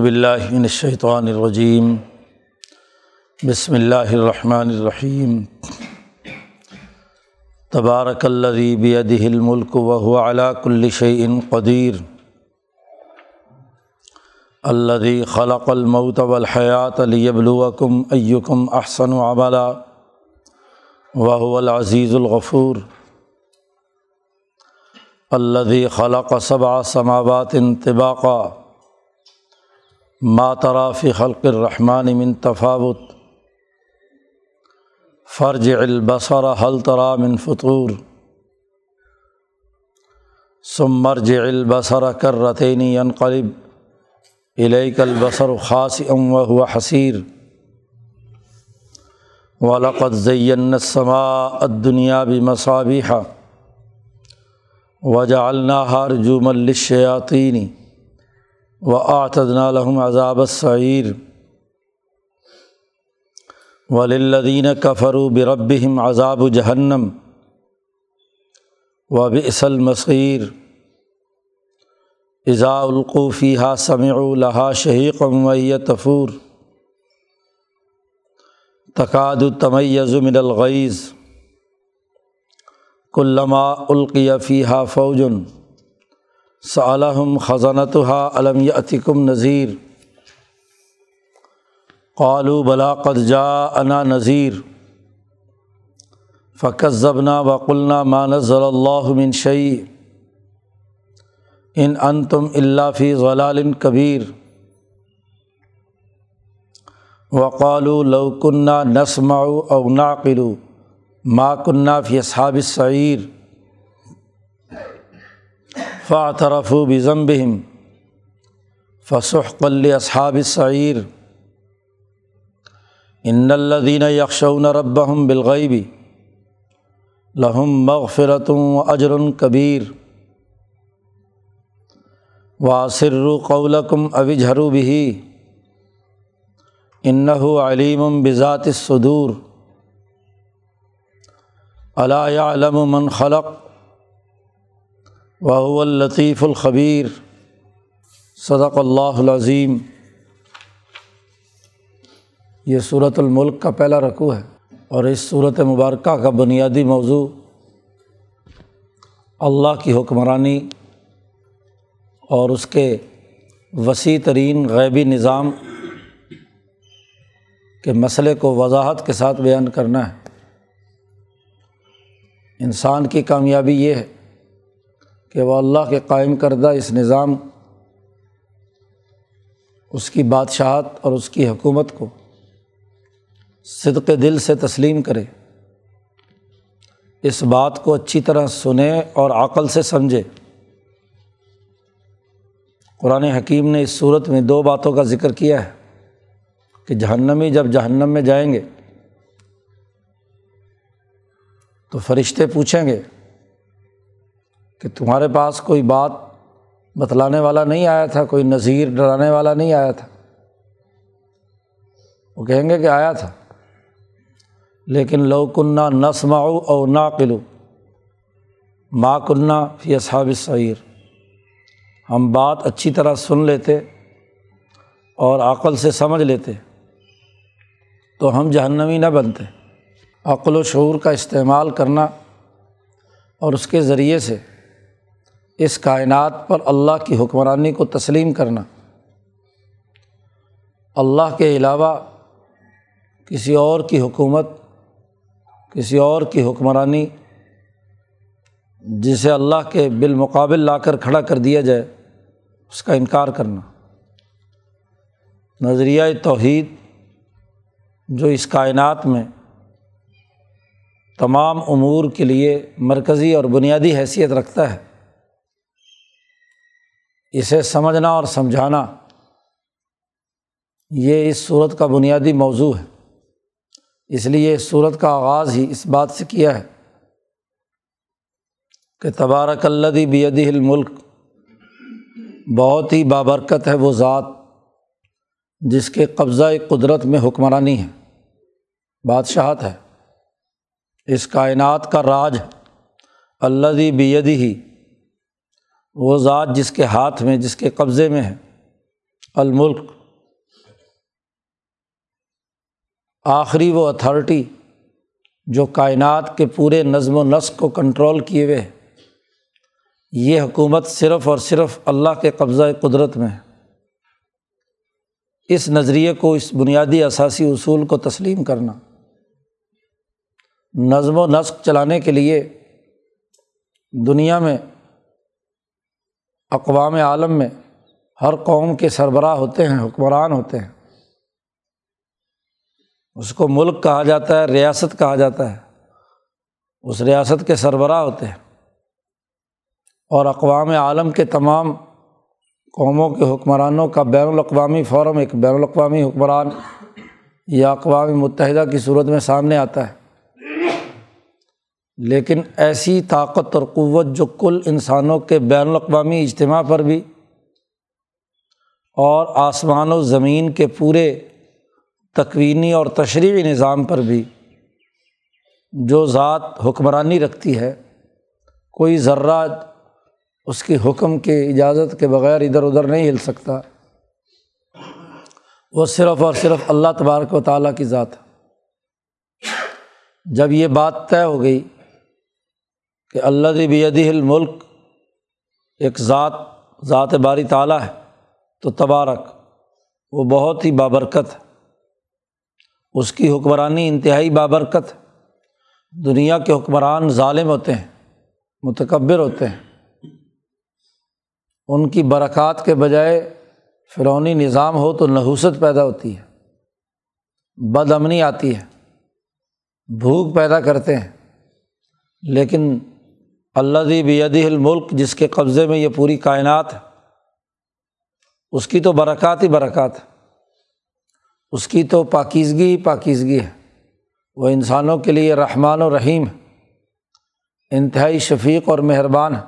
باللہ من الشیطان الرجیم۔ بسم اللہ الرحمن الرحیم۔ تبارک الذی بیدہ الملک وهو على كل شيء قدیر۔ الذي خلق الموت والحیات لیبلوکم ایکم احسن عملا۔ وهو العزیز الغفور۔ الذي خلق سبع سماوات طباقا۔ ما ترى في خلق الرحمن من تفاوت. فرج البصر هل ترى من فطور. ثم ارجع البصر كرتين ينقلب إليك البصر خاسئا وهو حسير. ولقد زينا السماء الدنيا بمصابيح وجعلناها رجوما للشياطين. و آتدنا لحم عذاب السعیر وللدین کفرو بربہم عذاب جہنم و بئس المصیر اذا القوفی ہا سمع الحا شہیق تفور تقاد التمیز من الغیز کلما القی فیحہ فوجن صلحم خزانتہ علم عتکم نذیر قالو بلاقت جا انا نذیر فقت ضبنا وقلنا مانض اللہ من شعی ان ان تم اللہ فی غلال کبیر وقالو لوکنہ نسما او ناقلو ما کنہ فی صحاب سعیر فاطرف و بضمبہم فصح قل اصحاب سعیر ان الدین یکشون ربہم بالغیبی لہم مغفرتم و اجر کبیر واصر قولکم اوجھرو بھی انَََََََََََََََََََََََََََََََََََََََََََََََََََََََََََََ علیم بذات الطیف الخبیر. صدق اللہ العظیم. یہ صورت الملک کا پہلا رقوع ہے اور اس صورت مبارکہ کا بنیادی موضوع اللہ کی حکمرانی اور اس کے وسیع ترین غیبی نظام کے مسئلے کو وضاحت کے ساتھ بیان کرنا ہے۔ انسان کی کامیابی یہ ہے کہ وہ اللہ کے قائم کردہ اس نظام، اس کی بادشاہت اور اس کی حکومت کو صدق دل سے تسلیم کرے، اس بات کو اچھی طرح سنے اور عقل سے سمجھے۔ قرآن حکیم نے اس صورت میں دو باتوں کا ذکر کیا ہے کہ جہنمی جب جہنم میں جائیں گے تو فرشتے پوچھیں گے کہ تمہارے پاس کوئی بات بتلانے والا نہیں آیا تھا، کوئی نظیر ڈرانے والا نہیں آیا تھا۔ وہ کہیں گے کہ آیا تھا۔ لیکن لو کنہ نسما او نا قلو ماں کنہ فی اصحاب سعیر ہم بات اچھی طرح سن لیتے اور عقل سے سمجھ لیتے تو ہم جہنمی نہ بنتے۔ عقل و شعور کا استعمال کرنا اور اس کے ذریعے سے اس کائنات پر اللہ کی حکمرانی کو تسلیم کرنا۔ اللہ کے علاوہ کسی اور کی حکومت، کسی اور کی حکمرانی جسے اللہ کے بالمقابل لا کر کھڑا کر دیا جائے، اس کا انکار کرنا۔ نظریہ توحید جو اس کائنات میں تمام امور کے لیے مرکزی اور بنیادی حیثیت رکھتا ہے۔ اسے سمجھنا اور سمجھانا، یہ اس صورت کا بنیادی موضوع ہے۔ اس لیے اس صورت کا آغاز ہی اس بات سے کیا ہے کہ تبارک الدی بیدی الملک بہت ہی بابرکت ہے وہ ذات جس کے قبضہ قدرت میں حکمرانی ہے، بادشاہت ہے۔ اس کائنات کا راج اللہ بیدی ہی وہ ذات جس کے ہاتھ میں، جس کے قبضے میں ہے۔ الملک۔ آخری وہ اتھارٹی جو کائنات کے پورے نظم و نسق کو کنٹرول کیے ہوئے ہے۔ یہ حکومت صرف اور صرف اللہ کے قبضۂ قدرت میں ہے۔ اس نظریے کو، اس بنیادی اثاثی اصول کو تسلیم کرنا۔ نظم و نسق چلانے کے لیے دنیا میں اقوام عالم میں ہر قوم کے سربراہ ہوتے ہیں، حکمران ہوتے ہیں۔ اس کو ملک کہا جاتا ہے، ریاست کہا جاتا ہے۔ اس ریاست کے سربراہ ہوتے ہیں۔ اور اقوام عالم کے تمام قوموں کے حکمرانوں کا بین الاقوامی فورم، ایک بین الاقوامی حکمران یا اقوام متحدہ کی صورت میں سامنے آتا ہے۔ لیکن ایسی طاقت اور قوت جو کل انسانوں کے بین الاقوامی اجتماع پر بھی اور آسمان و زمین کے پورے تکوینی اور تشریحی نظام پر بھی جو ذات حکمرانی رکھتی ہے، کوئی ذرہ اس کی حکم کے اجازت کے بغیر ادھر ادھر نہیں ہل سکتا۔ وہ صرف اور صرف اللہ تبارک و تعالیٰ کی ذات ہے۔ جب یہ بات طے ہو گئی کہ اللہ بیدی الملک ایک ذات ذات باری تعالیٰ ہے، تو تبارک، وہ بہت ہی بابرکت ہے۔ اس کی حکمرانی انتہائی بابرکت دنیا کے حکمران ظالم ہوتے ہیں، متکبر ہوتے ہیں۔ ان کی برکات کے بجائے فرونی نظام ہو تو نحوست پیدا ہوتی ہے بد امنی آتی ہے، بھوک پیدا کرتے ہیں۔ لیکن اللہ بیدی الملک، جس کے قبضے میں یہ پوری کائنات ہے۔ اس کی تو برکات ہی برکات ہے۔ اس کی تو پاکیزگی ہی پاکیزگی ہے۔ وہ انسانوں کے لیے رحمان و رحیم ہے۔ انتہائی شفیق اور مہربان ہے۔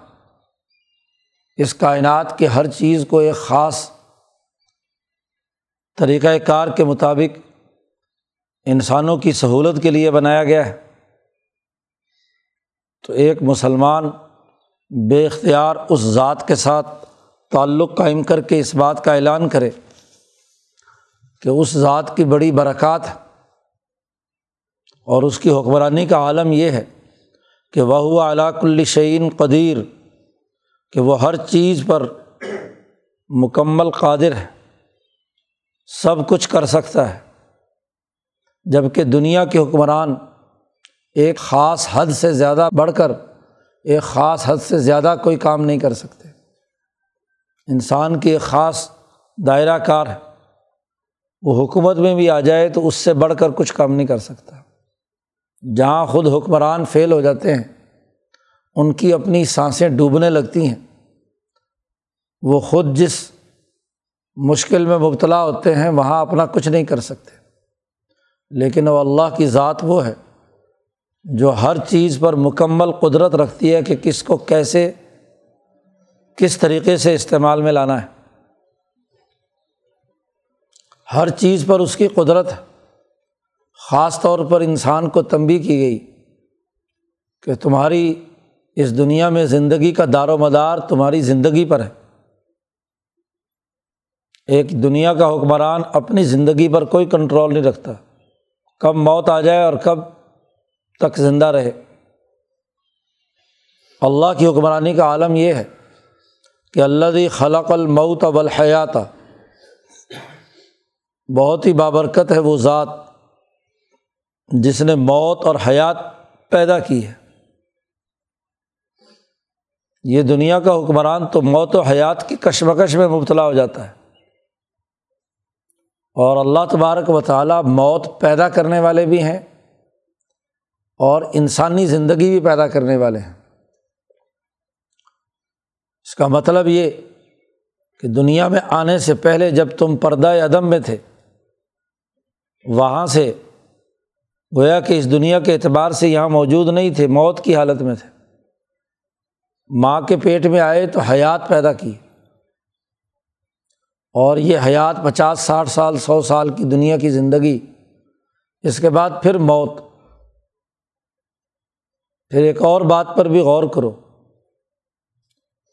اس کائنات کے ہر چیز کو ایک خاص طریقۂ کار کے مطابق انسانوں کی سہولت کے لیے بنایا گیا ہے۔ تو ایک مسلمان بے اختیار اس ذات کے ساتھ تعلق قائم کر کے اس بات کا اعلان کرے کہ اس ذات کی بڑی برکات ہے اور اس کی حکمرانی کا عالم یہ ہے کہ وہ ہوا علاق الشعین قدیر، کہ وہ ہر چیز پر مکمل قادر ہے، سب کچھ کر سکتا ہے جبکہ دنیا کے حکمران ایک خاص حد سے زیادہ بڑھ کر ایک خاص حد سے زیادہ کوئی کام نہیں کر سکتے۔ انسان کی ایک خاص دائرہ کار ہے۔ وہ حکومت میں بھی آ جائے تو اس سے بڑھ کر کچھ کام نہیں کر سکتا۔ جہاں خود حکمران فیل ہو جاتے ہیں، ان کی اپنی سانسیں ڈوبنے لگتی ہیں۔ وہ خود جس مشکل میں مبتلا ہوتے ہیں، وہاں اپنا کچھ نہیں کر سکتے۔ لیکن وہ اللہ کی ذات وہ ہے۔ جو ہر چیز پر مکمل قدرت رکھتی ہے کہ کس کو کیسے، کس طریقے سے استعمال میں لانا ہے۔ ہر چیز پر اس کی قدرت، خاص طور پر انسان کو تنبی کی گئی کہ تمہاری اس دنیا میں زندگی کا دار و مدار تمہاری زندگی پر ہے۔ ایک دنیا کا حکمران اپنی زندگی پر کوئی کنٹرول نہیں رکھتا۔ کب موت آ جائے اور کب تک زندہ رہے۔ اللہ کی حکمرانی کا عالم یہ ہے کہ اللہ خلق المعت الحیات بہت ہی بابرکت ہے وہ ذات جس نے موت اور حیات پیدا کی ہے۔ یہ دنیا کا حکمران تو موت و حیات کی کشمکش میں مبتلا ہو جاتا ہے۔ اور اللہ تبارک و تعالیٰ موت پیدا کرنے والے بھی ہیں۔ اور انسانی زندگی بھی پیدا کرنے والے ہیں۔ اس کا مطلب یہ کہ دنیا میں آنے سے پہلے جب تم پردہ عدم میں تھے، وہاں سے گویا کہ اس دنیا کے اعتبار سے یہاں موجود نہیں تھے، موت کی حالت میں تھے۔ ماں کے پیٹ میں آئے تو حیات پیدا کی۔ اور یہ حیات پچاس، ساٹھ سال، سو سال کی دنیا کی زندگی، اس کے بعد پھر موت۔ پھر ایک اور بات پر بھی غور کرو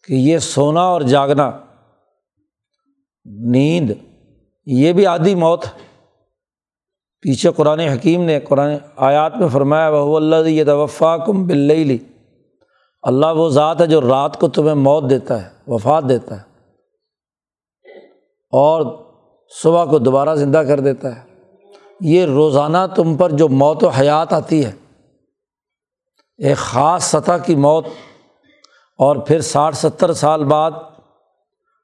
کہ یہ سونا اور جاگنا، نیند، یہ بھی عادی موت پیچھے قرآن حکیم نے قرآن آیات میں فرمایا وہ اللہ یہ توفا کم بل اللہ وہ ذات ہے جو رات کو تمہیں موت دیتا ہے، وفات دیتا ہے اور صبح کو دوبارہ زندہ کر دیتا ہے۔ یہ روزانہ تم پر جو موت و حیات آتی ہے ایک خاص سطح کی موت اور پھر ساٹھ ستر سال بعد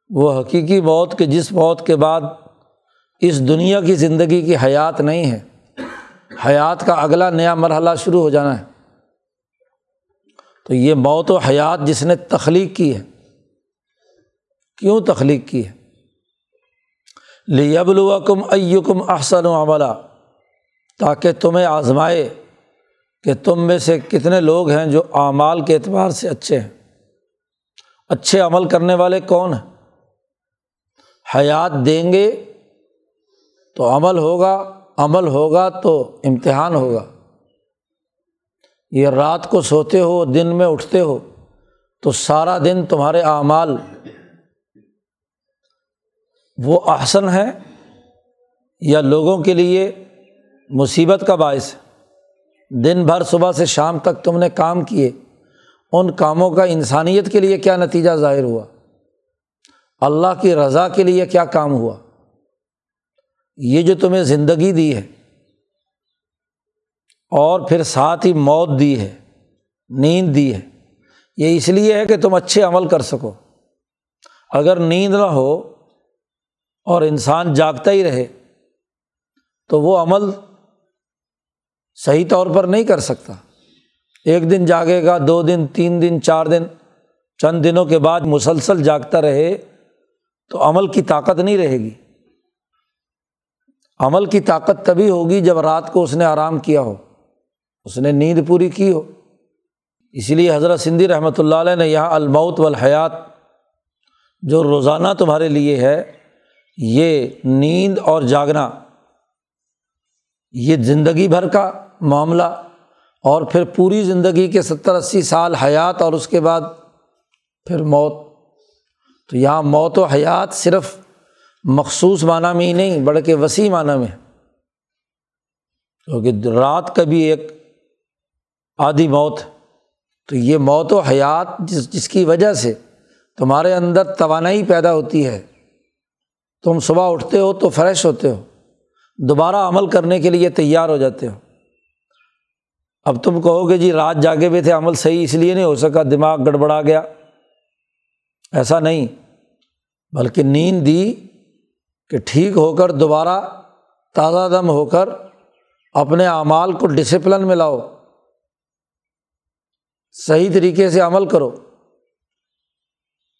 وہ حقیقی موت کہ جس موت کے بعد اس دنیا کی زندگی کی حیات نہیں ہے۔ حیات کا اگلا نیا مرحلہ شروع ہو جانا ہے۔ تو یہ موت و حیات جس نے تخلیق کی ہے۔ کیوں تخلیق کی ہے؟ لیبلوکم ایکم احسن و عملہ تاکہ تمہیں آزمائے۔ کہ تم میں سے کتنے لوگ ہیں جو اعمال کے اعتبار سے اچھے ہیں؟ اچھے عمل کرنے والے کون ہیں؟ حیات دیں گے تو عمل ہوگا عمل ہوگا تو امتحان ہوگا۔ یہ رات کو سوتے ہو، دن میں اٹھتے ہو، تو سارا دن تمہارے اعمال وہ احسن ہے یا لوگوں کے لیے مصیبت کا باعث ہے؟ دن بھر صبح سے شام تک تم نے کام کیے۔ ان کاموں کا انسانیت کے لیے کیا نتیجہ ظاہر ہوا؟ اللہ کی رضا کے لیے کیا کام ہوا؟ یہ جو تمہیں زندگی دی ہے، اور پھر ساتھ ہی موت دی ہے، نیند دی ہے۔ یہ اس لیے ہے کہ تم اچھے عمل کر سکو۔ اگر نیند نہ ہو اور انسان جاگتا ہی رہے، تو وہ عمل صحیح طور پر نہیں کر سکتا۔ ایک دن جاگے گا، دو دن، تین دن، چار دن، چند دنوں کے بعد مسلسل جاگتا رہے تو عمل کی طاقت نہیں رہے گی۔ عمل کی طاقت تبھی ہوگی جب رات کو اس نے آرام کیا ہو، اس نے نیند پوری کی ہو۔ اسی لیے حضرت سندھی رحمۃ اللہ علیہ نے یہاں الموت والحیات، جو روزانہ تمہارے لیے ہے، یہ نیند اور جاگنا یہ زندگی بھر کا معاملہ اور پھر پوری زندگی کے ستر اسی سال حیات اور اس کے بعد پھر موت۔ تو یہاں موت و حیات صرف مخصوص معنی میں ہی نہیں، بلکہ وسیع معنی میں۔ کیونکہ رات کا بھی ایک آدھی موت۔ تو یہ موت و حیات جس جس کی وجہ سے تمہارے اندر توانائی پیدا ہوتی ہے۔ تم صبح اٹھتے ہو تو فریش ہوتے ہو۔ دوبارہ عمل کرنے کے لیے تیار ہو جاتے ہو۔ اب تم کہو گے جی رات جاگے ہوئے تھے، عمل صحیح اس لیے نہیں ہو سکا، دماغ گڑبڑا گیا۔ ایسا نہیں، بلکہ نیند دی کہ ٹھیک ہو کر دوبارہ تازہ دم ہو کر اپنے اعمال کو ڈسپلن میں لاؤ۔ صحیح طریقے سے عمل کرو۔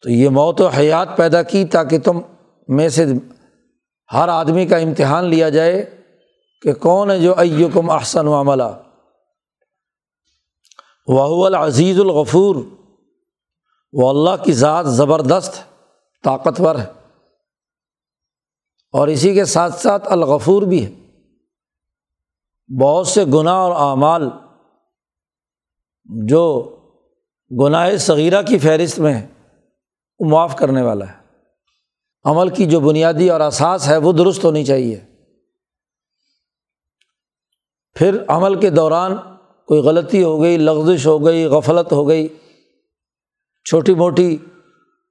تو یہ موت و حیات پیدا کی تاکہ تم میں سے ہر آدمی کا امتحان لیا جائے کہ کون ہے جو ایکم احسن و عملہ۔ وہ العزیز الغفور۔ وہ اللہ کی ذات زبردست، طاقتور ہے۔ اور اسی کے ساتھ ساتھ الغفور بھی ہے۔ بہت سے گناہ اور اعمال جو گناہ صغیرہ کی فہرست میں ہے وہ معاف کرنے والا ہے۔ عمل کی جو بنیادی اور اساس ہے وہ درست ہونی چاہیے۔ پھر عمل کے دوران کوئی غلطی ہو گئی، لغزش ہو گئی، غفلت ہو گئی، چھوٹی موٹی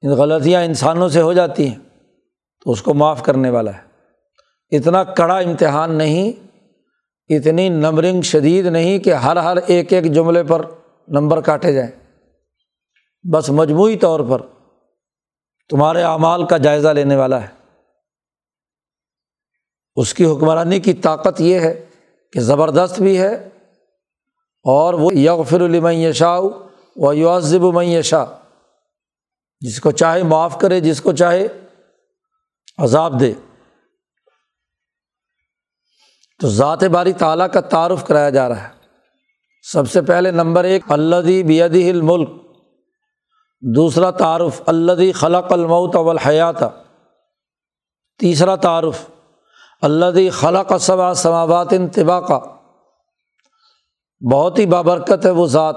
غلطیاں انسانوں سے ہو جاتی ہیں، تو اس کو معاف کرنے والا ہے۔ اتنا کڑا امتحان نہیں، اتنی نمبرنگ شدید نہیں کہ ہر ہر ایک ایک جملے پر نمبر کاٹے جائیں۔ بس مجموعی طور پر تمہارے اعمال کا جائزہ لینے والا ہے۔ اس کی حکمرانی کی طاقت یہ ہے کہ زبردست بھی ہے اور وہ یغفر الم یشا و یوزب یشا جس کو چاہے معاف کرے، جس کو چاہے عذاب دے۔ تو ذات باری تعالیٰ کا تعارف کرایا جا رہا ہے۔ سب سے پہلے نمبر ایک اللہ بیدی الملک۔ دوسرا تعارف اللہ خلق المعت اولحیات تیسرا تعارف اللہ خلق صبا سماوات انتبا کا بہت ہی بابرکت ہے وہ ذات،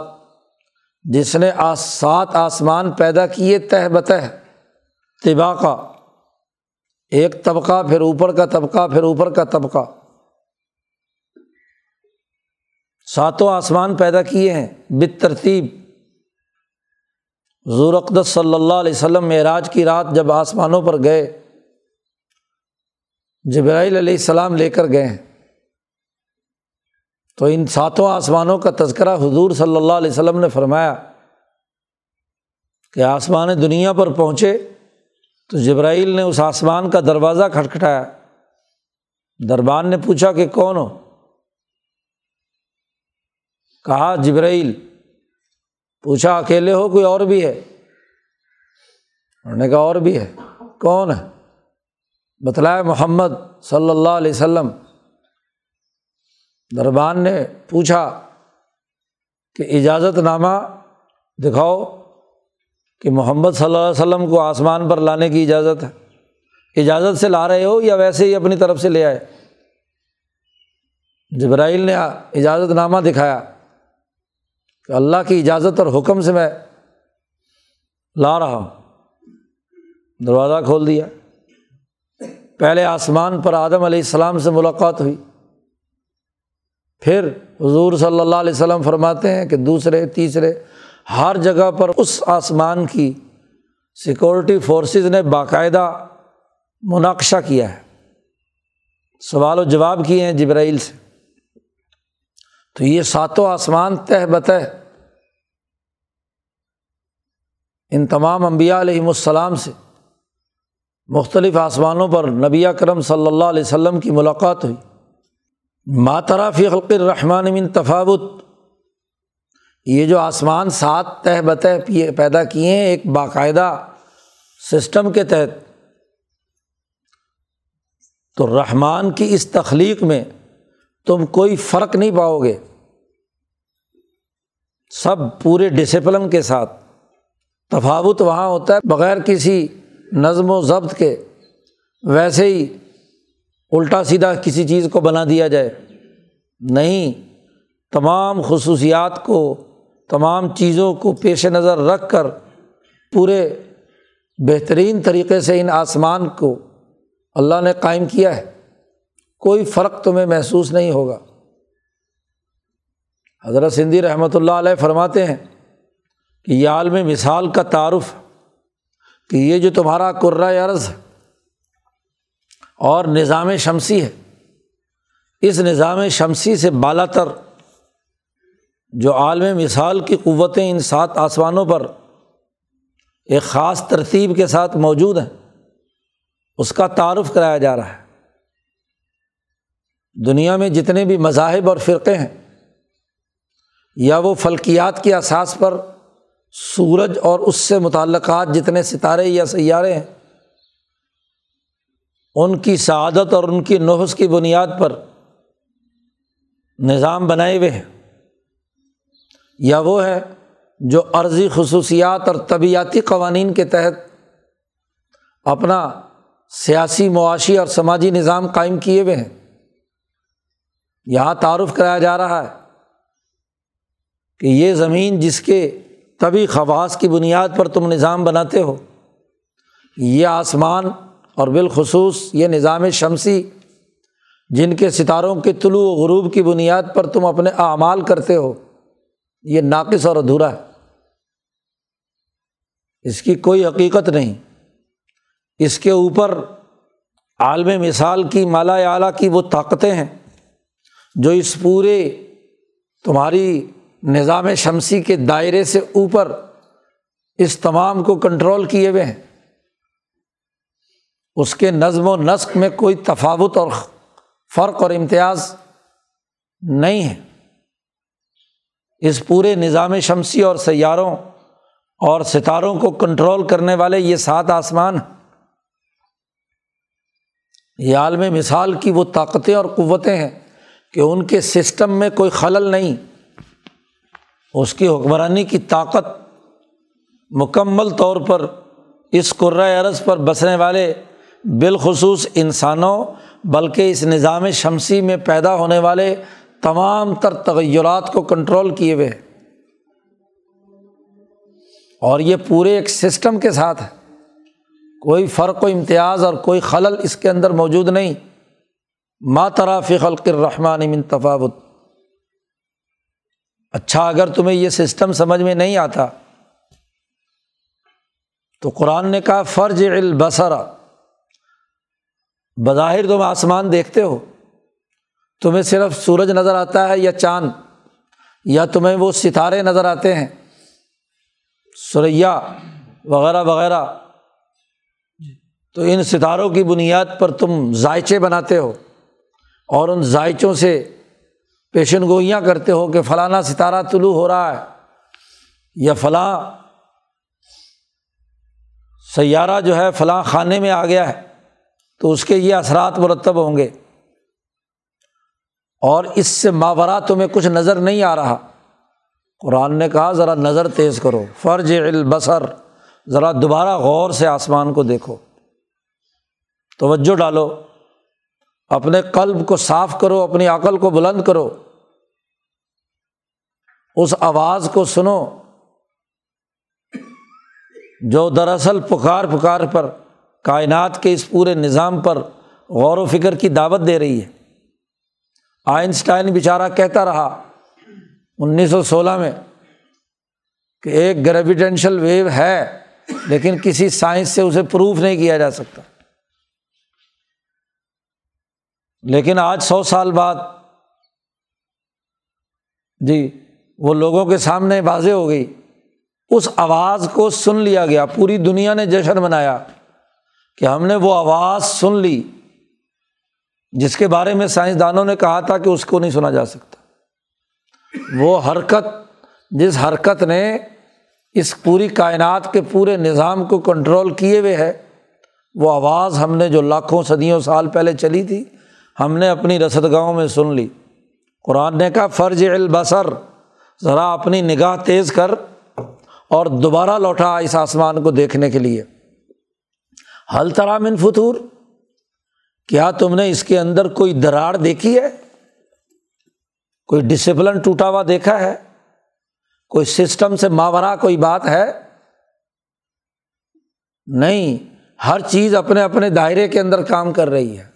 جس نے آس سات آسمان پیدا کیے تہ بتہ طبا کا ایک طبقہ، پھر اوپر کا طبقہ، پھر اوپر کا طبقہ. ساتوں آسمان پیدا کیے ہیں بت ترتیب حضور اقدس صلی اللہ علیہ وسلم معراج کی رات جب آسمانوں پر گئے، جبرائیل علیہ السلام لے کر گئے۔ تو ان ساتوں آسمانوں کا تذکرہ حضور صلی اللہ علیہ وسلم نے فرمایا کہ آسمان دنیا پر پہنچے تو جبرائیل نے اس آسمان کا دروازہ کھٹکھٹایا۔ دربان نے پوچھا کہ کون ہو؟ کہا، جبرائیل۔ پوچھا، اکیلے ہو، کوئی اور بھی ہے؟ انہوں نے کہا، اور بھی ہے۔ کون ہے؟ بتلایا محمد صلی اللہ علیہ وسلم۔ دربان نے پوچھا کہ، اجازت نامہ دکھاؤ کہ محمد صلی اللہ علیہ وسلم کو آسمان پر لانے کی اجازت ہے۔ اجازت سے لا رہے ہو یا ویسے ہی اپنی طرف سے لے آئے؟ جبرائیل نے اجازت نامہ دکھایا۔ کہ اللہ کی اجازت اور حکم سے میں لا رہا ہوں۔ دروازہ کھول دیا۔ پہلے آسمان پر آدم علیہ السلام سے ملاقات ہوئی۔ پھر حضور صلی اللہ علیہ وسلم فرماتے ہیں کہ دوسرے، تیسرے، ہر جگہ پر اس آسمان کی سیکورٹی فورسز نے باقاعدہ مناقشہ کیا ہے۔ سوال و جواب کیے ہیں جبرائیل سے۔ تو یہ ساتوں آسمان تہ بتہ ان تمام انبیاء علیہم السلام سے مختلف آسمانوں پر نبی کرم صلی اللہ علیہ وسلم کی ملاقات ہوئی۔ ماترا فی خلق الرحمٰن من تفاوت۔ یہ جو آسمان سات تہ بتہ پیدا کیے ہیں، ایک باقاعدہ سسٹم کے تحت۔ تو رحمان کی اس تخلیق میں تم کوئی فرق نہیں پاؤ گے۔ سب پورے ڈسپلن کے ساتھ۔ تفاوت وہاں ہوتا ہے بغیر کسی نظم و ضبط کے۔ ویسے ہی الٹا سیدھا کسی چیز کو بنا دیا جائے۔ نہیں، تمام خصوصیات کو، تمام چیزوں کو پیش نظر رکھ کر پورے بہترین طریقے سے ان آسمان کو اللہ نے قائم کیا ہے۔ کوئی فرق تمہیں محسوس نہیں ہوگا۔ حضرت سندھی رحمۃ اللہ علیہ فرماتے ہیں کہ یہ عالم مثال کا تعارف کہ یہ جو تمہارا عرض ہے اور نظام شمسی ہے، اس نظام شمسی سے بالا تر جو عالم مثال کی قوتیں ان سات آسمانوں پر ایک خاص ترتیب کے ساتھ موجود ہیں، اس کا تعارف کرایا جا رہا ہے۔ دنیا میں جتنے بھی مذاہب اور فرقے ہیں، یا وہ فلکیات کے اساس پر سورج اور اس سے متعلقات جتنے ستارے یا سیارے ہیں، ان کی سعادت اور ان کی نحس کی بنیاد پر نظام بنائے ہوئے ہیں۔ یا وہ ہے جو عرضی خصوصیات اور طبیعتی قوانین کے تحت اپنا سیاسی معاشی اور سماجی نظام قائم کیے ہوئے ہیں۔ یہاں تعارف کرایا جا رہا ہے کہ یہ زمین جس کے طبی خواص کی بنیاد پر تم نظام بناتے ہو، یہ آسمان اور بالخصوص یہ نظام شمسی جن کے ستاروں کے طلوع و غروب کی بنیاد پر تم اپنے اعمال کرتے ہو، یہ ناقص اور ادھورا ہے۔ اس کی کوئی حقیقت نہیں۔ اس کے اوپر عالم مثال کی مالا اعلیٰ کی وہ طاقتیں ہیں۔ جو اس پورے تمہاری نظام شمسی کے دائرے سے اوپر اس تمام کو کنٹرول کیے ہوئے ہیں، اس کے نظم و نسق میں کوئی تفاوت اور فرق اور امتیاز نہیں ہے۔ اس پورے نظام شمسی اور سیاروں اور ستاروں کو کنٹرول کرنے والے یہ سات آسمان یہ عالم مثال کی وہ طاقتیں اور قوتیں ہیں۔ کہ ان کے سسٹم میں کوئی خلل نہیں، اس کی حکمرانی کی طاقت مکمل طور پر اس عرض پر بسنے والے بالخصوص انسانوں، بلکہ اس نظام شمسی میں پیدا ہونے والے تمام تر تغیرات کو کنٹرول کیے ہوئے۔ اور یہ پورے ایک سسٹم کے ساتھ ہے۔ کوئی فرق و امتیاز اور کوئی خلل اس کے اندر موجود نہیں۔ ما ترافی خلق الرحمٰن من تفاوت۔ اچھا اگر تمہیں یہ سسٹم سمجھ میں نہیں آتا، تو قرآن نے کہا فرج البصرا بظاہر تم آسمان دیکھتے ہو، تمہیں صرف سورج نظر آتا ہے یا چاند، یا تمہیں وہ ستارے نظر آتے ہیں۔ سریا وغیرہ وغیرہ۔ تو ان ستاروں کی بنیاد پر تم ذائچے بناتے ہو۔ اور ان ذائچوں سے پیشن گوئیاں کرتے ہو کہ فلانا ستارہ طلوع ہو رہا ہے یا فلاں سیارہ جو ہے فلاں خانے میں آ گیا ہے، تو اس کے یہ اثرات مرتب ہوں گے۔ اور اس سے ماورا تمہیں کچھ نظر نہیں آ رہا۔ قرآن نے کہا، ذرا نظر تیز کرو۔ فرج البصر، ذرا دوبارہ غور سے آسمان کو دیکھو۔ توجہ ڈالو۔ اپنے قلب کو صاف کرو، اپنی عقل کو بلند کرو۔ اس آواز کو سنو جو دراصل پکار پکار پر، کائنات کے اس پورے نظام پر غور و فکر کی دعوت دے رہی ہے۔ آئنسٹائن بیچارہ کہتا رہا انیس سو سولہ میں کہ ایک گریویٹینشل ویو ہے، لیکن کسی سائنس سے اسے پروف نہیں کیا جا سکتا۔ لیکن آج سو سال بعد جی وہ لوگوں کے سامنے واضح ہو گئی۔ اس آواز کو سن لیا گیا۔ پوری دنیا نے جشن منایا کہ ہم نے وہ آواز سن لی جس کے بارے میں سائنسدانوں نے کہا تھا کہ اس کو نہیں سنا جا سکتا۔ وہ حرکت، جس حرکت نے اس پوری کائنات کے پورے نظام کو کنٹرول کیے ہوئے ہے، وہ آواز ہم نے جو لاکھوں صدیوں سال پہلے چلی تھی ہم نے اپنی رسد گاہوں میں سن لی۔ قرآن نے کہا فرج البصر، ذرا اپنی نگاہ تیز کر اور دوبارہ لوٹا اس آسمان کو دیکھنے کے لیے۔ حل ترامن فطور، کیا تم نے اس کے اندر کوئی دراڑ دیکھی ہے؟ کوئی ڈسپلن ٹوٹا ہوا دیکھا ہے؟ کوئی سسٹم سے ماورا کوئی بات ہے؟ نہیں، ہر چیز اپنے اپنے دائرے کے اندر کام کر رہی ہے۔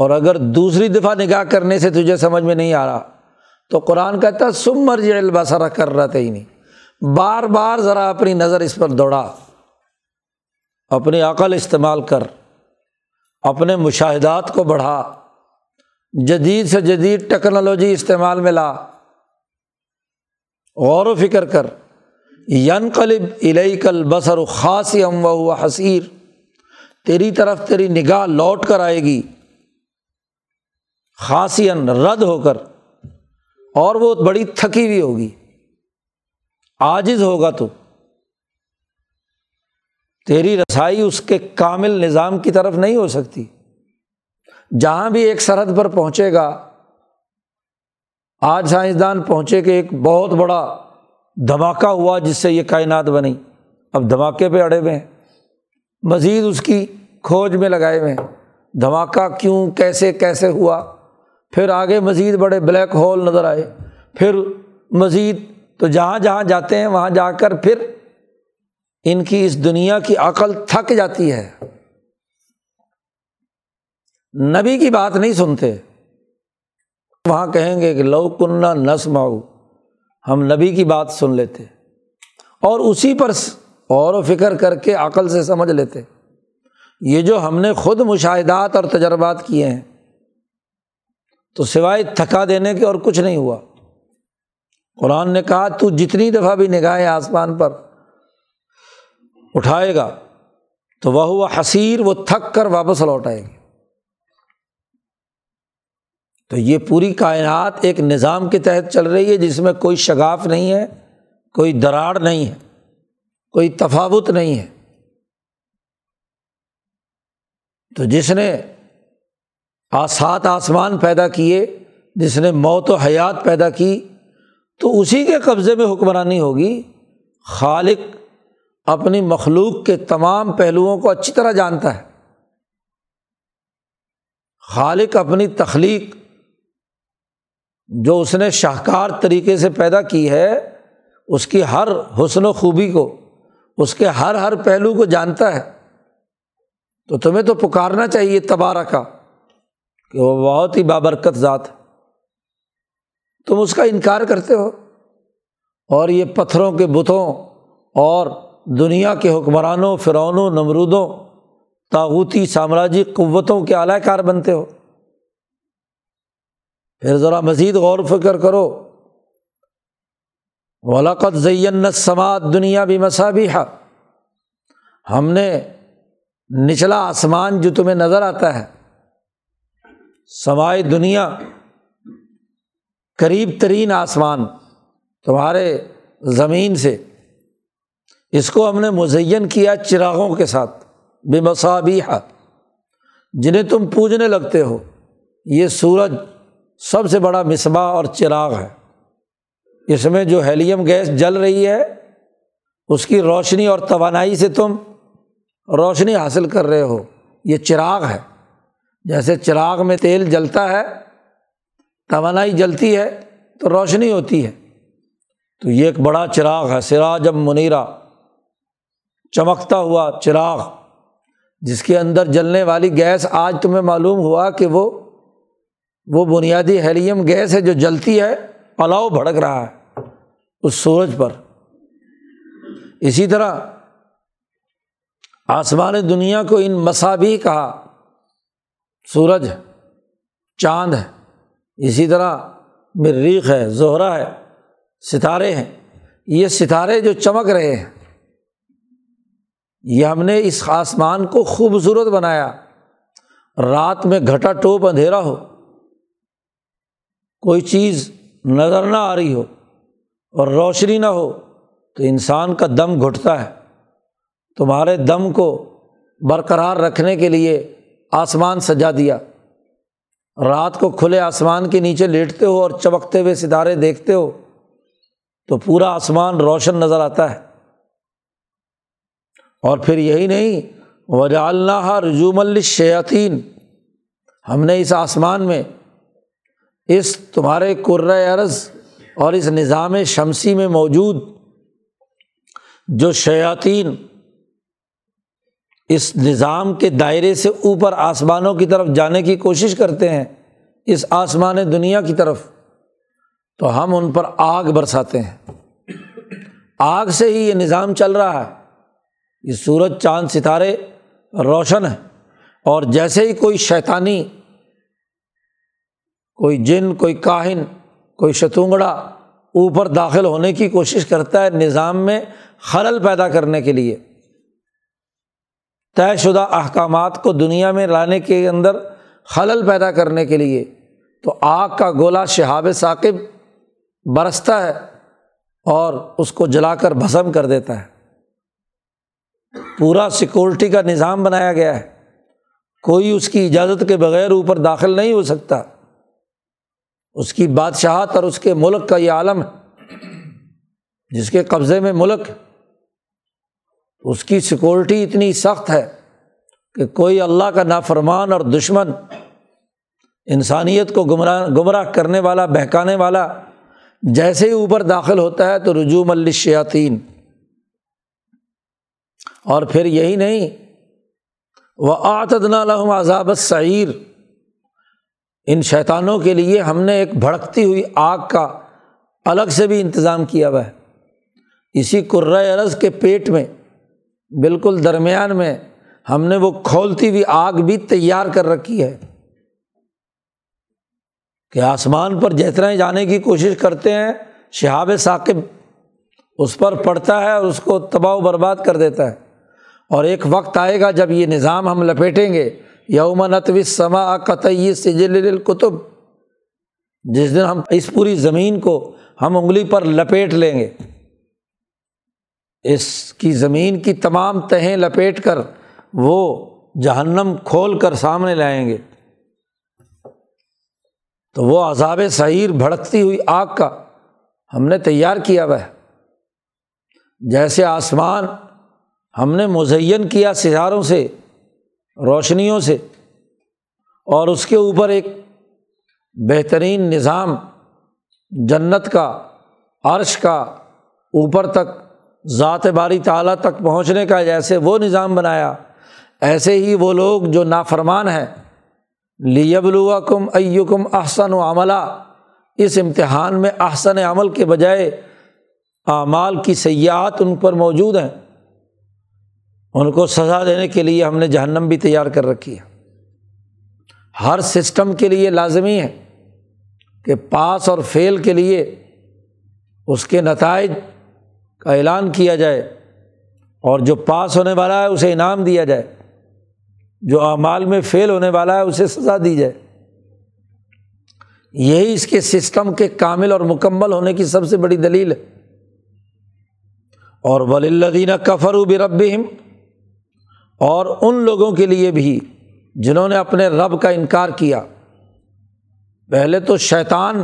اور اگر دوسری دفعہ نگاہ کرنے سے تجھے سمجھ میں نہیں آ رہا، تو قرآن کہتا سم مرج البصرا کر رہا تھا ہی نہیں بار بار ذرا اپنی نظر اس پر دوڑا، اپنی عقل استعمال کر، اپنے مشاہدات کو بڑھا، جدید سے جدید ٹیکنالوجی استعمال میں لا۔ غور و فکر کر ین قلب الئی کل بسر خاص ام و حسیر تیری طرف تیری نگاہ لوٹ کر آئے گی خاصین رد ہو کر اور وہ بڑی تھکی ہوئی ہوگی۔ آجز ہوگا تو۔ تیری رسائی اس کے کامل نظام کی طرف نہیں ہو سکتی۔ جہاں بھی ایک سرحد پر پہنچے گا، آج سائنسدان پہنچے کہ ایک بہت بڑا دھماکہ ہوا جس سے یہ کائنات بنی۔ اب دھماکے پہ اڑے ہوئے ہیں۔ مزید اس کی کھوج میں لگائے ہوئے ہیں۔ دھماکہ کیوں، کیسے کیسے ہوا؟ پھر آگے مزید بڑے بلیک ہول نظر آئے۔ پھر مزید تو جہاں جہاں جاتے ہیں وہاں جا کر پھر ان کی اس دنیا کی عقل تھک جاتی ہے۔ نبی کی بات نہیں سنتے۔ وہاں کہیں گے کہ لو کنہ نسم ہم نبی کی بات سن لیتے۔ اور اسی پر غور و فکر کر کے عقل سے سمجھ لیتے۔ یہ جو ہم نے خود مشاہدات اور تجربات کیے ہیں تو سوائے تھکا دینے کے اور کچھ نہیں ہوا۔ قرآن نے کہا، تو جتنی دفعہ بھی نگاہیں آسمان پر اٹھائے گا، تو وہ ہوا حسیر، وہ تھک کر واپس لوٹ آئے گی۔ تو یہ پوری کائنات ایک نظام کے تحت چل رہی ہے، جس میں کوئی شگاف نہیں ہے، کوئی دراڑ نہیں ہے، کوئی تفاوت نہیں ہے۔ تو جس نے آسات آسمان پیدا کیے، جس نے موت و حیات پیدا کی، تو اسی کے قبضے میں حکمرانی ہوگی۔ خالق اپنی مخلوق کے تمام پہلوؤں کو اچھی طرح جانتا ہے۔ خالق اپنی تخلیق جو اس نے شاہکار طریقے سے پیدا کی ہے، اس کی ہر حسن و خوبی کو، اس کے ہر ہر پہلو کو جانتا ہے۔ تو تمہیں تو پکارنا چاہیے تبارہ کا کہ وہ بہت ہی بابرکت ذات ہے۔ تم اس کا انکار کرتے ہو۔ اور یہ پتھروں کے بتوں اور دنیا کے حکمرانوں، فرعونوں، نمرودوں تاغوتی سامراجی قوتوں کے اعلی کار بنتے ہو۔ پھر ذرا مزید غور و فکر کرو۔ ولاقت زین سماعت دنیا بھی مساوی ہم نے نچلا آسمان جو تمہیں نظر آتا ہے سوائے دنیا، قریب ترین آسمان تمہارے زمین سے۔ اس کو ہم نے مزین کیا چراغوں کے ساتھ بے مساوی جنہیں تم پوجنے لگتے ہو۔ یہ سورج سب سے بڑا مصباح اور چراغ ہے۔ اس میں جو ہیلیم گیس جل رہی ہے، اس کی روشنی اور توانائی سے تم روشنی حاصل کر رہے ہو۔ یہ چراغ ہے۔ جیسے چراغ میں تیل جلتا ہے، توانائی جلتی ہے تو روشنی ہوتی ہے۔ تو یہ ایک بڑا چراغ ہے۔ سراجم منیرا چمکتا ہوا چراغ، جس کے اندر جلنے والی گیس آج تمہیں معلوم ہوا کہ وہ وہ بنیادی ہیلیم گیس ہے جو جلتی ہے، پلاؤ بھڑک رہا ہے اس سورج پر۔ اسی طرح آسمان دنیا کو ان مساوی کہا۔ سورج ہے، چاند ہے، اسی طرح مریخ ہے، زہرا ہے، ستارے ہیں۔ یہ ستارے جو چمک رہے ہیں، یہ ہم نے اس آسمان کو خوبصورت بنایا۔ رات میں گھٹا ٹوپ اندھیرا ہو، کوئی چیز نظر نہ آ رہی ہو اور روشنی نہ ہو، تو انسان کا دم گھٹتا ہے۔ تمہارے دم کو برقرار رکھنے کے لیے آسمان سجا دیا۔ رات کو کھلے آسمان کے نیچے لیٹتے ہو اور چمکتے ہوئے ستارے دیکھتے ہو تو پورا آسمان روشن نظر آتا ہے۔ اور پھر یہی نہیں وجاللہ رجوم الشیاطین ہم نے اس آسمان میں، اس تمہارے عرض اور اس نظام شمسی میں موجود جو شیاطین اس نظام کے دائرے سے اوپر آسمانوں کی طرف جانے کی کوشش کرتے ہیں، اس آسمان دنیا کی طرف۔ تو ہم ان پر آگ برساتے ہیں۔ آگ سے ہی یہ نظام چل رہا ہے۔ یہ سورج، چاند، ستارے روشن ہیں۔ اور جیسے ہی کوئی شیطانی، کوئی جن، کوئی کاہن، کوئی شتونگڑا اوپر داخل ہونے کی کوشش کرتا ہے نظام میں خلل پیدا کرنے کے لیے۔ طے شدہ احکامات کو دنیا میں لانے کے اندر خلل پیدا کرنے کے لیے تو آگ کا گولا شہاب ثاقب برستا ہے اور اس کو جلا کر بھسم کر دیتا ہے۔ پورا سیکورٹی کا نظام بنایا گیا ہے۔ کوئی اس کی اجازت کے بغیر اوپر داخل نہیں ہو سکتا۔ اس کی بادشاہت اور اس کے ملک کا یہ عالم ہے۔ جس کے قبضے میں ملک اس کی سیکورٹی اتنی سخت ہے کہ کوئی اللہ کا نافرمان اور دشمن انسانیت کو گمراہ گمراہ کرنے والا، بہکانے والا جیسے ہی اوپر داخل ہوتا ہے تو رجوع الشیاطین اور پھر یہی نہیں وہ آتدنا لہم عذاب سعیر ان شیطانوں کے لیے ہم نے ایک بھڑکتی ہوئی آگ کا الگ سے بھی انتظام کیا ہوا ہے۔ اسی کرض کے پیٹ میں بالکل درمیان میں ہم نے وہ کھولتی ہوئی آگ بھی تیار کر رکھی ہے کہ آسمان پر جتنا جانے کی کوشش کرتے ہیں، شہاب ثاقب اس پر پڑتا ہے اور اس کو تباہ و برباد کر دیتا ہے۔ اور ایک وقت آئے گا جب یہ نظام ہم لپیٹیں گے۔ یوم نتو سما قطعی سجل القتب جس دن ہم اس پوری زمین کو ہم انگلی پر لپیٹ لیں گے۔ اس کی زمین کی تمام تہیں لپیٹ کر وہ جہنم کھول کر سامنے لائیں گے۔ تو وہ عذاب سعیر بھڑکتی ہوئی آگ کا ہم نے تیار کیا وہ جیسے آسمان ہم نے مزین کیا ستاروں سے، روشنیوں سے، اور اس کے اوپر ایک بہترین نظام جنت کا، عرش کا اوپر تک ذات باری تعلیٰ تک پہنچنے کا جیسے وہ نظام بنایا، ایسے ہی وہ لوگ جو نافرمان ہیں لیبلوا کم ایکم احسن و عملہ اس امتحان میں احسن عمل کے بجائے اعمال کی سیاحت ان پر موجود ہیں۔ ان کو سزا دینے کے لیے ہم نے جہنم بھی تیار کر رکھی ہے۔ ہر سسٹم کے لیے لازمی ہے کہ پاس اور فیل کے لیے اس کے نتائج کا اعلان کیا جائے اور جو پاس ہونے والا ہے اسے انعام دیا جائے جو اعمال میں فیل ہونے والا ہے اسے سزا دی جائے یہی اس کے سسٹم کے کامل اور مکمل ہونے کی سب سے بڑی دلیل ہے اور ولادینہ کفر و بربہم اور ان لوگوں کے لیے بھی جنہوں نے اپنے رب کا انکار کیا پہلے تو شیطان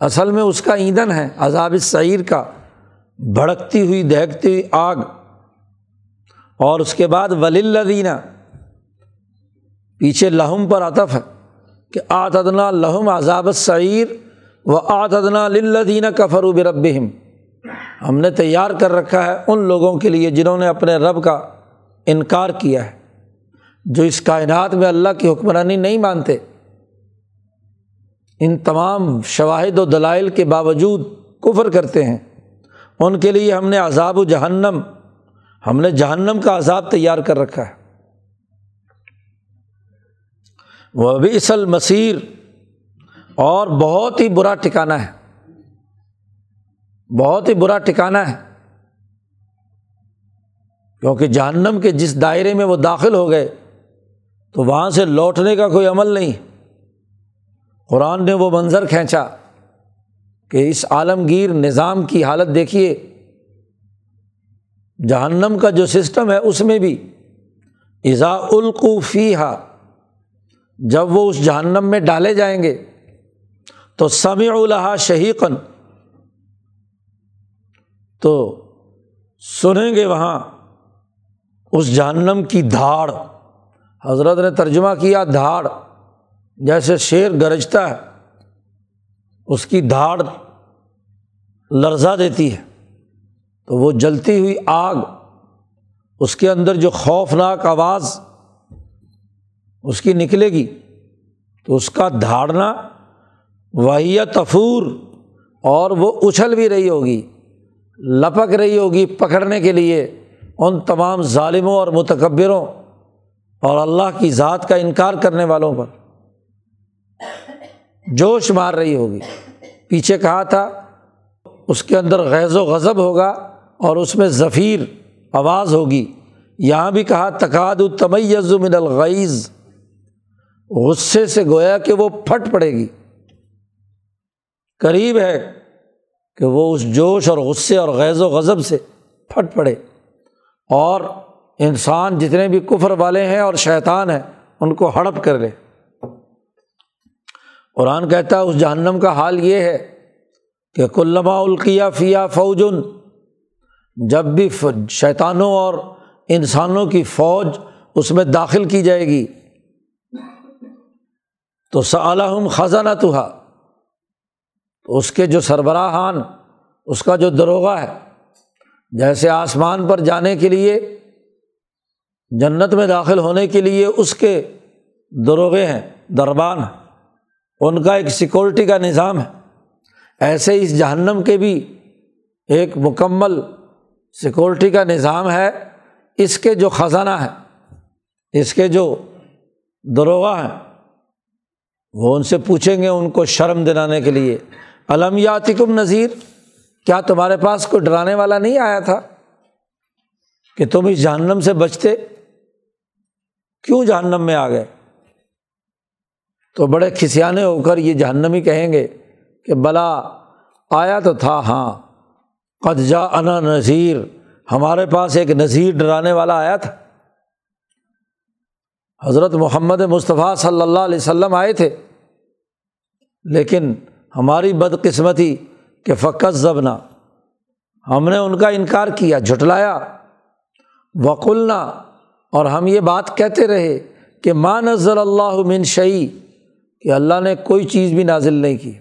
اصل میں اس کا ایندھن ہے، عذاب سعیر کا۔ بھڑکتی ہوئی، دہکتی ہوئی آگ۔ اور اس کے بعد ولادینہ پیچھے لہم پر عطف ہے کہ آتدنا لہم عذاب سعیر و آتدنا للدینہ کفر و بربہم ہم نے تیار کر رکھا ہے ان لوگوں کے لیے جنہوں نے اپنے رب کا انکار کیا ہے، جو اس کائنات میں اللہ کی حکمرانی نہیں مانتے۔ ان تمام شواہد و دلائل کے باوجود کفر کرتے ہیں۔ ان کے لیے ہم نے عذاب و جہنم، ہم نے جہنم کا عذاب تیار کر رکھا ہے۔ وہ بھی اصل مصیر اور بہت ہی برا ٹھکانا ہے۔ بہت ہی برا ٹھکانا ہے۔ کیونکہ جہنم کے جس دائرے میں وہ داخل ہو گئے، تو وہاں سے لوٹنے کا کوئی عمل نہیں۔ قرآن نے وہ منظر کھینچا۔ کہ اس عالمگیر نظام کی حالت دیکھیے۔ جہنم کا جو سسٹم ہے اس میں بھی ایزا القوفی ہا جب وہ اس جہنم میں ڈالے جائیں گے تو سمیع الحا شہیقن تو سنیں گے وہاں اس جہنم کی دھاڑ۔ حضرت نے ترجمہ کیا دھاڑ، جیسے شیر گرجتا ہے۔ اس کی دھاڑ لرزا دیتی ہے تو وہ جلتی ہوئی آگ، اس کے اندر جو خوفناک آواز اس کی نکلے گی تو اس کا دھاڑنا وحیہ تفور اور وہ اچھل بھی رہی ہوگی، لپک رہی ہوگی پکڑنے کے لیے ان تمام ظالموں اور متکبروں اور اللہ کی ذات کا انکار کرنے والوں پر۔ جوش مار رہی ہوگی۔ پیچھے کہا تھا، اس کے اندر غیض و غضب ہوگا اور اس میں ظفیر آواز ہوگی۔ یہاں بھی کہا تقاد التمیز من الغیز غصے سے گویا کہ وہ پھٹ پڑے گی۔ قریب ہے کہ وہ اس جوش اور غصے اور غیض و غضب سے پھٹ پڑے۔ اور انسان جتنے بھی کفر والے ہیں اور شیطان ہیں، ان کو ہڑپ کر لے۔ قرآن کہتا ہے، اس جہنم کا حال یہ ہے کہ کلما القیہ فیا فوجن، جب بھی شیطانوں اور انسانوں کی فوج اس میں داخل کی جائے گی، تو صحم خزانہ تو اس کے جو سربراہان، اس کا جو دروغہ ہے، جیسے آسمان پر جانے کے لیے، جنت میں داخل ہونے کے لیے اس کے دروغے ہیں، دربان ہیں۔ ان کا ایک سیکورٹی کا نظام ہے۔ ایسے اس جہنم کے بھی ایک مکمل سیکورٹی کا نظام ہے۔ اس کے جو خزانہ ہے، اس کے جو دروغہ ہیں وہ ان سے پوچھیں گے ان کو شرم دلانے کے لیے۔ علمیاتکم نذیر، کیا تمہارے پاس کوئی ڈرانے والا نہیں آیا تھا کہ تم اس جہنم سے بچتے؟ کیوں جہنم میں آ گئے؟ تو بڑے کھسیانے ہو کر یہ جہنمی کہیں گے کہ بلا، آیا تو تھا ہاں۔ قد جا انا نذیر، ہمارے پاس ایک نذیر ڈرانے والا آیا تھا۔ حضرت محمد مصطفیٰ صلی اللہ علیہ وسلم آئے تھے۔ لیکن ہماری بدقسمتی کہ فقط زبنا ہم نے ان کا انکار کیا، جھٹلایا۔ وقلنا، اور ہم یہ بات کہتے رہے کہ ماں نظر اللہ من شعی کہ اللہ نے کوئی چیز بھی نازل نہیں کی۔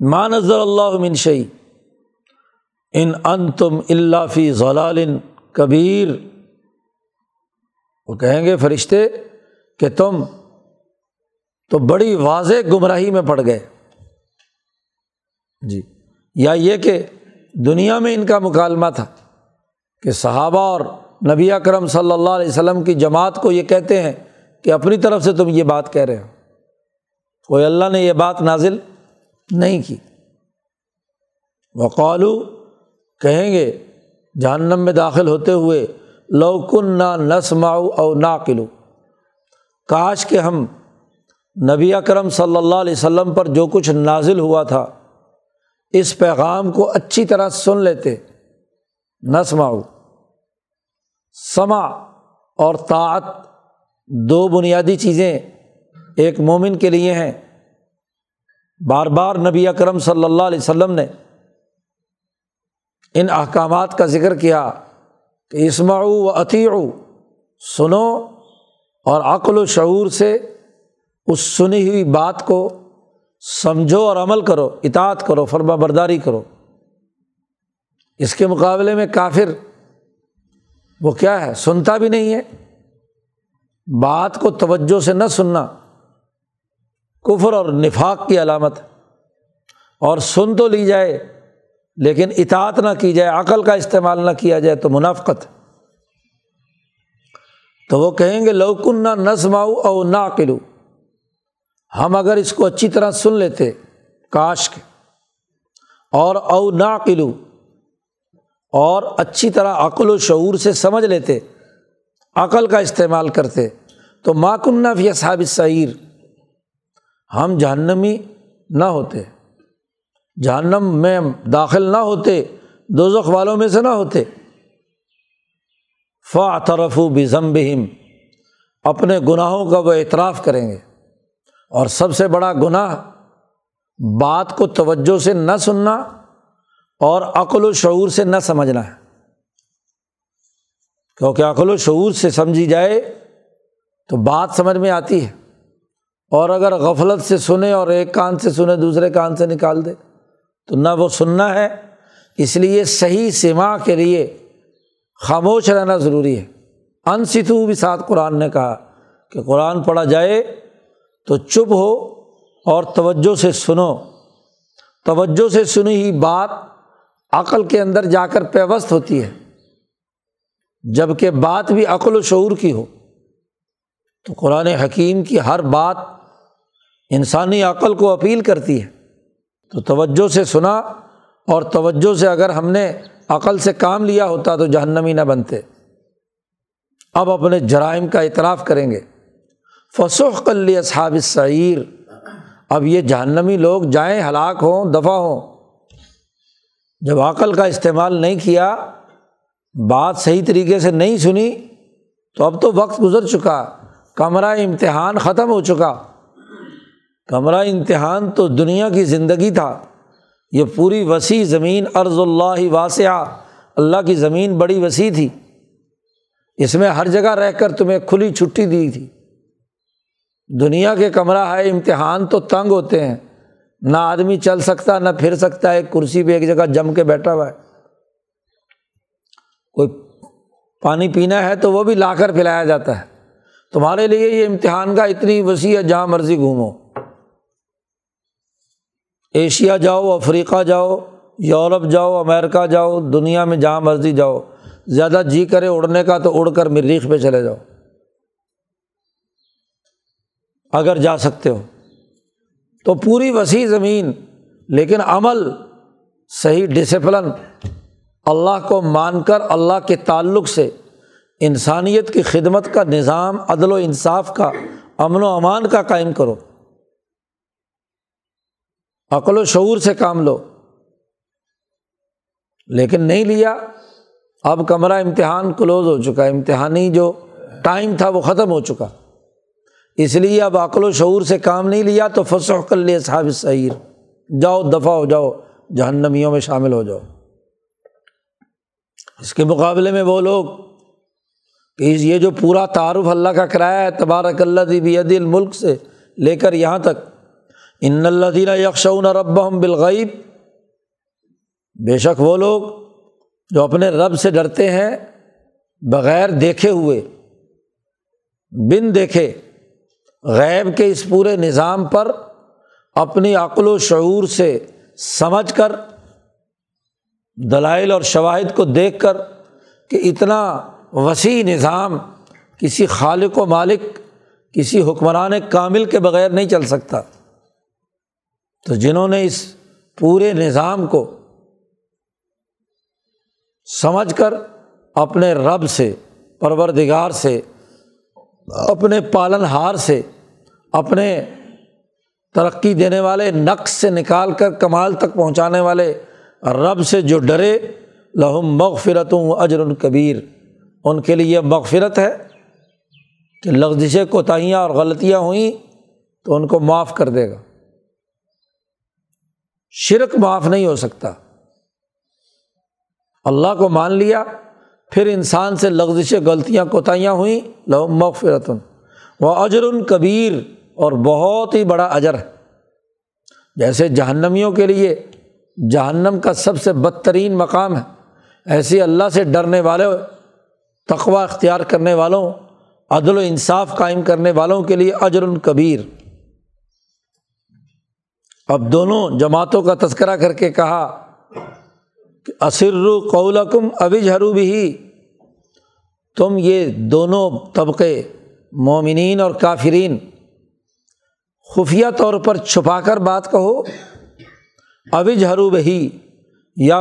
ماں نظر اللہ من شعی ان ان تم اللہ فی ضلال کبیر وہ کہیں گے، فرشتے، کہ تم تو بڑی واضح گمراہی میں پڑ گئے۔ جی۔ یا یہ کہ دنیا میں ان کا مکالمہ تھا کہ صحابہ اور نبی اکرم صلی اللہ علیہ وسلم کی جماعت کو یہ کہتے ہیں کہ اپنی طرف سے تم یہ بات کہہ رہے ہو۔ کوئی اللہ نے یہ بات نازل نہیں کی۔ وقالو، کہیں گے، جہنم میں داخل ہوتے ہوئے لوکن نہ نسماؤ او نا کلو کاش کے ہم نبی اکرم صلی اللہ علیہ وسلم پر جو کچھ نازل ہوا تھا، اس پیغام کو اچھی طرح سن لیتے۔ نسماؤ سما اور طاعت۔ دو بنیادی چیزیں ایک مومن کے لیے ہیں۔ بار بار نبی اکرم صلی اللہ علیہ وسلم نے ان احکامات کا ذکر کیا کہ اسماعو و عطیع سنو اور عقل و شعور سے اس سنی ہوئی بات کو سمجھو اور عمل کرو، اطاعت کرو، فرما برداری کرو۔ اس کے مقابلے میں کافر وہ کیا ہے؟ سنتا بھی نہیں ہے۔ بات کو توجہ سے نہ سننا کفر اور نفاق کی علامت اور سن تو لی جائے، لیکن اطاعت نہ کی جائے، عقل کا استعمال نہ کیا جائے تو منافقت۔ تو وہ کہیں گے لوکن نہ نظماؤ او نہ عقلو ہم اگر اس کو اچھی طرح سن لیتے، کاش کے۔ اور او نہ عقلو اور اچھی طرح عقل و شعور سے سمجھ لیتے، عقل کا استعمال کرتے۔ تو ماں کنہ فی صحاب سعیر ہم جہنمی نہ ہوتے، جہنم میں داخل نہ ہوتے دو ذخ والوں میں سے نہ ہوتے۔ فاطرف و بزم بہم اپنے گناہوں کا وہ اعتراف کریں گے۔ اور سب سے بڑا گناہ، بات کو توجہ سے نہ سننا اور عقل و شعور سے نہ سمجھنا ہے۔ کیونکہ عقل و شعور سے سمجھی جائے تو بات سمجھ میں آتی ہے۔ اور اگر غفلت سے سنے اور ایک کان سے سنے، دوسرے کان سے نکال دے، تو نہ وہ سننا ہے۔ اس لیے صحیح سما کے لیے خاموش رہنا ضروری ہے۔ ان ستو بھی ساتھ قرآن نے کہا کہ قرآن پڑھا جائے تو چپ ہو اور توجہ سے سنو۔ توجہ سے سنی ہی بات عقل کے اندر جا کر پیوست ہوتی ہے۔ جبکہ بات بھی عقل و شعور کی ہو۔ تو قرآن حکیم کی ہر بات انسانی عقل کو اپیل کرتی ہے۔ تو توجہ سے سنا اور توجہ سے اگر ہم نے عقل سے کام لیا ہوتا تو جہنمی نہ بنتے۔ اب اپنے جرائم کا اعتراف کریں گے۔ فسوخ کل اصحاب سعیر اب یہ جہنمی لوگ جائیں، ہلاک ہوں دفاع ہوں۔ جب عقل کا استعمال نہیں کیا، بات صحیح طریقے سے نہیں سنی، تو اب تو وقت گزر چکا۔ کمرہ امتحان ختم ہو چکا۔ کمرہ امتحان تو دنیا کی زندگی تھا۔ یہ پوری وسیع زمین ارض اللہ واسعہ۔ اللہ کی زمین بڑی وسیع تھی۔ اس میں ہر جگہ رہ کر تمہیں کھلی چھٹی دی تھی۔ دنیا کے کمرہ ہے، امتحان تو تنگ ہوتے ہیں۔ نہ آدمی چل سکتا، نہ پھر سکتا ہے کرسی پہ ایک جگہ جم کے بیٹھا ہوا ہے۔ کوئی پانی پینا ہے تو وہ بھی لا کر پلایا جاتا ہے۔ تمہارے لیے یہ امتحان کا اتنی وسیع ہے، جہاں مرضی گھومو۔ ایشیا جاؤ، افریقہ جاؤ، یورپ جاؤ امیرکا جاؤ، دنیا میں جہاں مرضی جاؤ۔ زیادہ جی کرے اڑنے کا تو اڑ کر مریخ پہ چلے جاؤ۔ اگر جا سکتے ہو۔ تو پوری وسیع زمین، لیکن عمل، صحیح ڈسپلن اللہ کو مان کر، اللہ کے تعلق سے انسانیت کی خدمت کا نظام، عدل و انصاف کا، امن و امان کا قائم کرو۔ عقل و شعور سے کام لو۔ لیکن نہیں لیا، اب کمرہ امتحان کلوز ہو چکا۔ امتحانی جو ٹائم تھا وہ ختم ہو چکا۔ اس لیے اب عقل و شعور سے کام نہیں لیا تو فسو کر لیے صاحب سعیر جاؤ، دفاع ہو جاؤ، جہنمیوں میں شامل ہو جاؤ۔ اس کے مقابلے میں وہ لوگ یہ جو پورا تعارف اللہ کا کرایہ ہے، تبارک اللہ دی الملک سے لے کر یہاں تک۔ ان اللہ دینہ یکشون رب بالغیب۔ بے شک وہ لوگ جو اپنے رب سے ڈرتے ہیں، بغیر دیکھے ہوئے، بن دیکھے، غیب کے اس پورے نظام پر اپنی عقل و شعور سے سمجھ کر، دلائل اور شواہد کو دیکھ کر کہ اتنا وسیع نظام کسی خالق و مالک، کسی حکمران کامل کے بغیر نہیں چل سکتا۔ تو جنہوں نے اس پورے نظام کو سمجھ کر اپنے رب سے، پروردگار سے، اپنے پالن ہار سے، اپنے ترقی دینے والے نقص سے نکال کر کمال تک پہنچانے والے رب سے جو ڈرے، لہم مغفرتوں اجر کبیر۔ ان کے لیے مغفرت ہے کہ لغزشیں کوتاہیاں اور غلطیاں ہوئیں تو ان کو معاف کر دے گا۔ شرک معاف نہیں ہو سکتا۔ اللہ کو مان لیا، پھر انسان سے لغزش غلطیاں، کوتاہیاں ہوئیں لو مغفرت وہ اجر کبیر اور بہت ہی بڑا اجر ہے۔ جیسے جہنمیوں کے لیے جہنم کا سب سے بدترین مقام ہے، ایسے اللہ سے ڈرنے والے تقوا اختیار کرنے والوں، عدل و انصاف قائم کرنے والوں کے لیے اجر کبیر۔ اب دونوں جماعتوں کا تذکرہ کر کے کہا کہ اسر قولکم ابھی جھرو بھی تم یہ دونوں طبقے مومنین اور کافرین، خفیہ طور پر چھپا کر بات کہو ابھی جھرو بہی، یا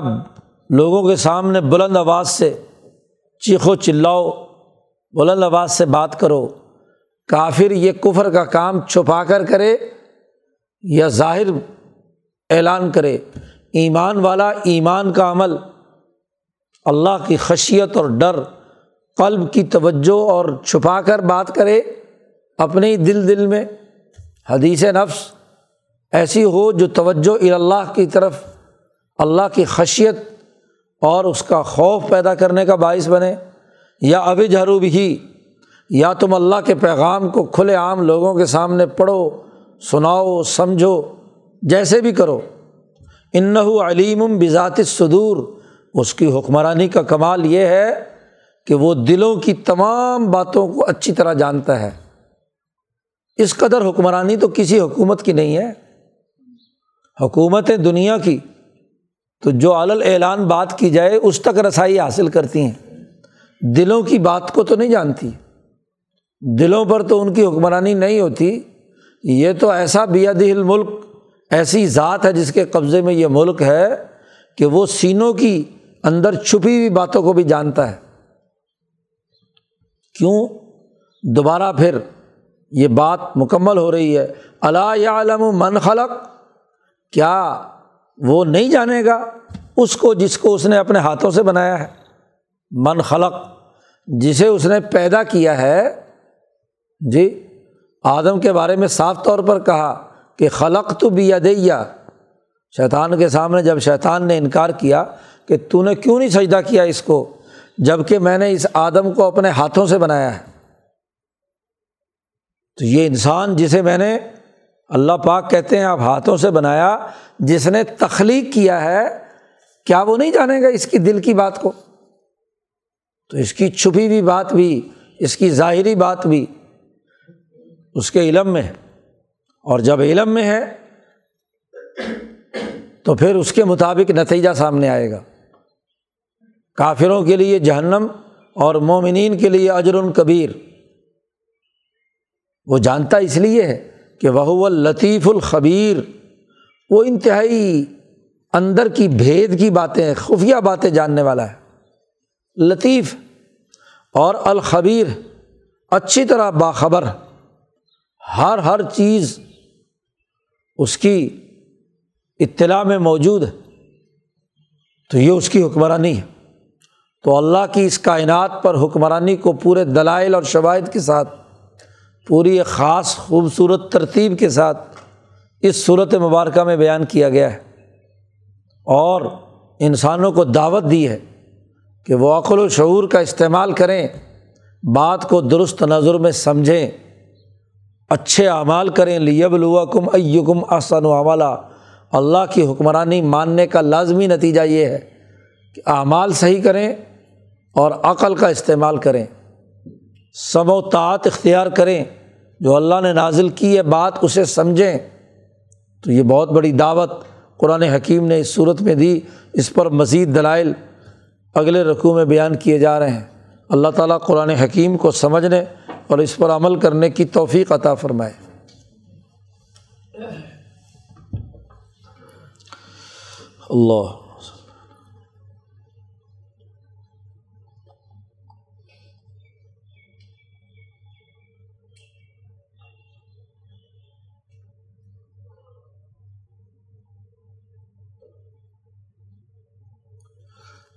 لوگوں کے سامنے بلند آواز سے۔ چیخو چلاؤ، بلند آواز سے بات کرو۔ کافر یہ کفر کا کام چھپا کر کرے یا ظاہر اعلان کرے۔ ایمان والا ایمان کا عمل۔ اللہ کی خشیت اور ڈر قلب کی توجہ اور چھپا کر بات کرے اپنے ہی دل دل میں۔ حدیث نفس ایسی ہو جو توجہ اللہ کی طرف، اللہ کی خشیت اور اس کا خوف پیدا کرنے کا باعث بنے۔ یا ابھی جھرو بھی، یا تم اللہ کے پیغام کو کھلے عام لوگوں کے سامنے پڑھو، سناؤ، سمجھو، جیسے بھی کرو۔ ان علیم بذات صدور اس کی حکمرانی کا کمال یہ ہے کہ وہ دلوں کی تمام باتوں کو اچھی طرح جانتا ہے۔ اس قدر حکمرانی تو کسی حکومت کی نہیں ہے۔ حکومتیں دنیا کی تو جو علل اعلان بات کی جائے، اس تک رسائی حاصل کرتی ہیں۔ دلوں کی بات کو تو نہیں جانتی۔ دلوں پر تو ان کی حکمرانی نہیں ہوتی۔ یہ تو ایسا دل ملک ایسی ذات ہے جس کے قبضے میں یہ ملک ہے کہ وہ سینوں کی اندر چھپی ہوئی باتوں کو بھی جانتا ہے۔ کیوں؟ دوبارہ پھر یہ بات مکمل ہو رہی ہے۔ اللہ علم من خلق؟ کیا وہ نہیں جانے گا اس کو جس کو اس نے اپنے ہاتھوں سے بنایا ہے۔ من خلق، جسے اس نے پیدا کیا ہے۔ جی آدم کے بارے میں صاف طور پر کہا کہ خلق تو بھی ادیا شیطان کے سامنے جب شیطان نے انکار کیا کہ تو نے کیوں نہیں سجدہ کیا اس کو جبکہ میں نے اس آدم کو اپنے ہاتھوں سے بنایا ہے۔ تو یہ انسان جسے میں نے اللہ پاک کہتے ہیں، آپ ہاتھوں سے بنایا، جس نے تخلیق کیا ہے، کیا وہ نہیں جانے گا اس کی دل کی بات کو؟ تو اس کی چھپی ہوئی بات بھی، اس کی ظاہری بات بھی اس کے علم میں ہے۔ اور جب علم میں ہے، تو پھر اس کے مطابق نتیجہ سامنے آئے گا۔ کافروں کے لیے جہنم اور مومنین کے لیے اجر کبیر۔ وہ جانتا اس لیے ہے کہ وہ لطیف الخبیر، وہ انتہائی اندر کی بھید کی باتیں، خفیہ باتیں جاننے والا ہے۔ لطیف اور الخبیر، اچھی طرح باخبر، ہر ہر چیز اس کی اطلاع میں موجود ہے۔ تو یہ اس کی حکمرانی ہے۔ تو اللہ کی اس کائنات پر حکمرانی کو پورے دلائل اور شواہد کے ساتھ پوری ایک خاص خوبصورت ترتیب کے ساتھ اس صورت مبارکہ میں بیان کیا گیا ہے۔ اور انسانوں کو دعوت دی ہے کہ وہ عقل و شعور کا استعمال کریں، بات کو درست نظر میں سمجھیں، اچھے اعمال کریں۔ لیب الوکم ایکم آسان و عملہ اللہ کی حکمرانی ماننے کا لازمی نتیجہ یہ ہے کہ اعمال صحیح کریں اور عقل کا استعمال کریں۔ سب و طاعت اختیار کریں۔ جو اللہ نے نازل کی ہے بات اسے سمجھیں۔ تو یہ بہت بڑی دعوت قرآن حکیم نے اس صورت میں دی۔ اس پر مزید دلائل اگلے رقوع میں بیان کیے جا رہے ہیں۔ اللہ تعالیٰ قرآن حکیم کو سمجھنے اور اس پر عمل کرنے کی توفیق عطا فرمائے۔ اللہ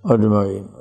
اجمعین۔